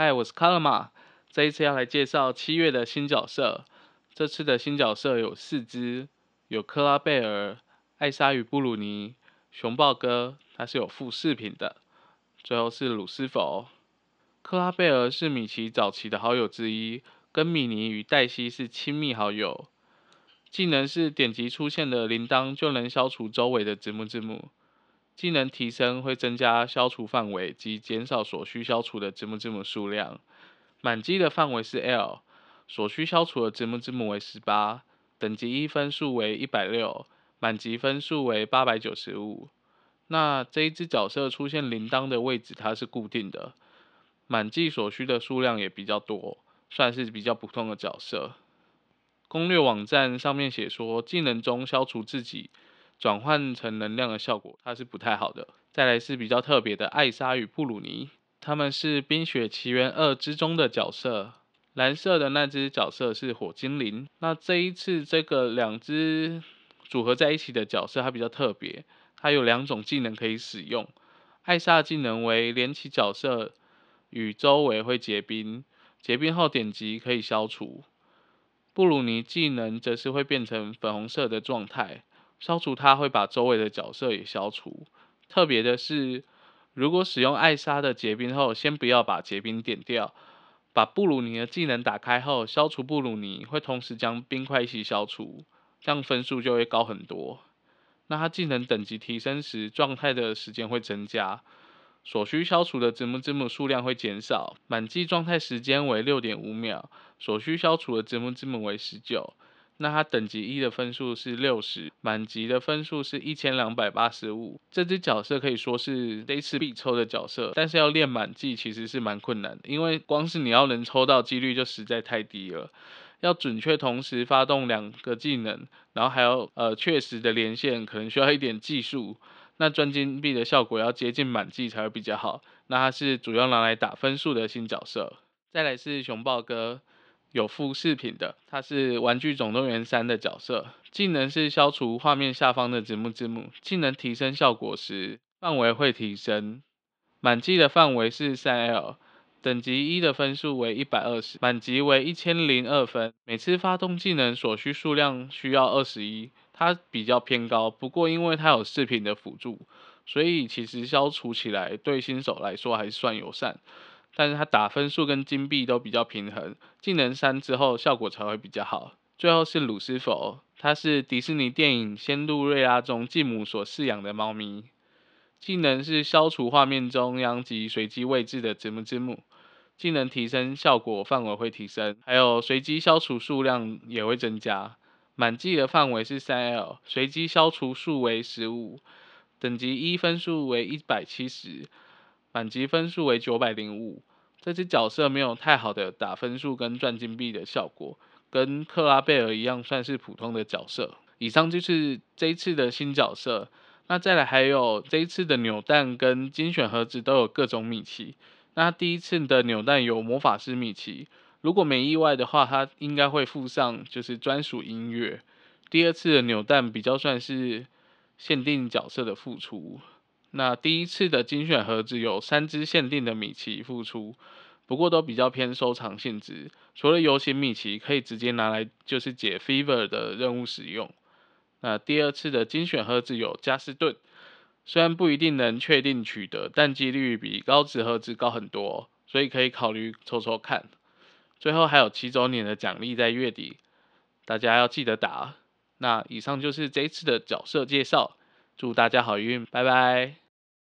嗨，我是卡拉玛。这一次要来介绍七月的新角色。这次的新角色有四只，有克拉贝尔、艾莎与布鲁尼、熊抱哥，它是有副饰品的。最后是鲁斯佛。克拉贝尔是米奇早期的好友之一，跟米妮与黛西是亲密好友。技能是点击出现的铃铛就能消除周围的字幕字幕。技能提升会增加消除范围及减少所需消除的字幕字母数量。满级的范围是 L，所需消除的字幕字母为十八，等级一分数为一百六，满级分数为八百九十五。那这一只角色出现铃铛的位置它是固定的。满季所需的数量也比较多，算是比较普通的角色。攻略网站上面写说，技能中消除自己转换成能量的效果，它是不太好的。再来是比较特别的艾莎与布鲁尼，他们是《冰雪奇缘二》之中的角色。蓝色的那只角色是火精灵。那这一次这个两只组合在一起的角色，它比较特别，它有两种技能可以使用。艾莎技能为连起角色。与周围会结冰，结冰后点击可以消除。布鲁尼技能则是会变成粉红色的状态，消除它会把周围的角色也消除。特别的是，如果使用艾莎的结冰后，先不要把结冰点掉，把布鲁尼的技能打开后，消除布鲁尼会同时将冰块一起消除，这样分数就会高很多。那它技能等级提升时，状态的时间会增加。所需消除的字幕字幕数量会减少，满级状态时间为六点五秒，所需消除的字幕字母为十九。那它等级一的分数是六十，满级的分数是一千两百八十五。这只角色可以说是这次必抽的角色，但是要练满级其实是蛮困难的，因为光是你要能抽到几率就实在太低了。要准确同时发动两个技能，然后还要呃确实的连线，可能需要一点技术。那钻金币的效果要接近满级才会比较好。那它是主要拿来打分数的新角色。再来是熊豹哥，有附饰品的，它是玩具总动员三的角色。技能是消除画面下方的字幕字幕。技能提升效果时，范围会提升。满级的范围是三 L，等级一的分数为一百二十，满级为一千零二分。每次发动技能所需数量需要二十一。它比较偏高，不过因为它有饰品的辅助，所以其实消除起来对新手来说还算友善。但是它打分数跟金币都比较平衡，技能三之后效果才会比较好。最后是鲁斯佛，它是迪士尼电影《仙杜瑞拉》中继母所饲养的猫咪，技能是消除画面中央及随机位置的字幕字母，技能提升效果范围会提升，还有随机消除数量也会增加。满级的范围是三 L，随机消除数为十五，等级一分数为一百七十，满级分数为九百零五。这只角色没有太好的打分数跟赚金币的效果，跟克拉贝尔一样算是普通的角色。以上就是这一次的新角色，那再来还有这一次的扭蛋跟精选盒子都有各种米奇。那第一次的扭蛋有魔法师米奇。如果没意外的话，它应该会附上就是专属音乐。第二次的扭蛋比较算是限定角色的付出。那第一次的精选盒子有三只限定的米奇复出，不过都比较偏收藏性质。除了游行米奇可以直接拿来就是解 Fever 的任务使用。那第二次的精选盒子有加斯顿，虽然不一定能确定取得，但几率比高值盒子高很多，所以可以考虑抽抽看。最后还有七周年的奖励在月底，大家要记得打。那以上就是这一次的角色介绍，祝大家好运，拜拜。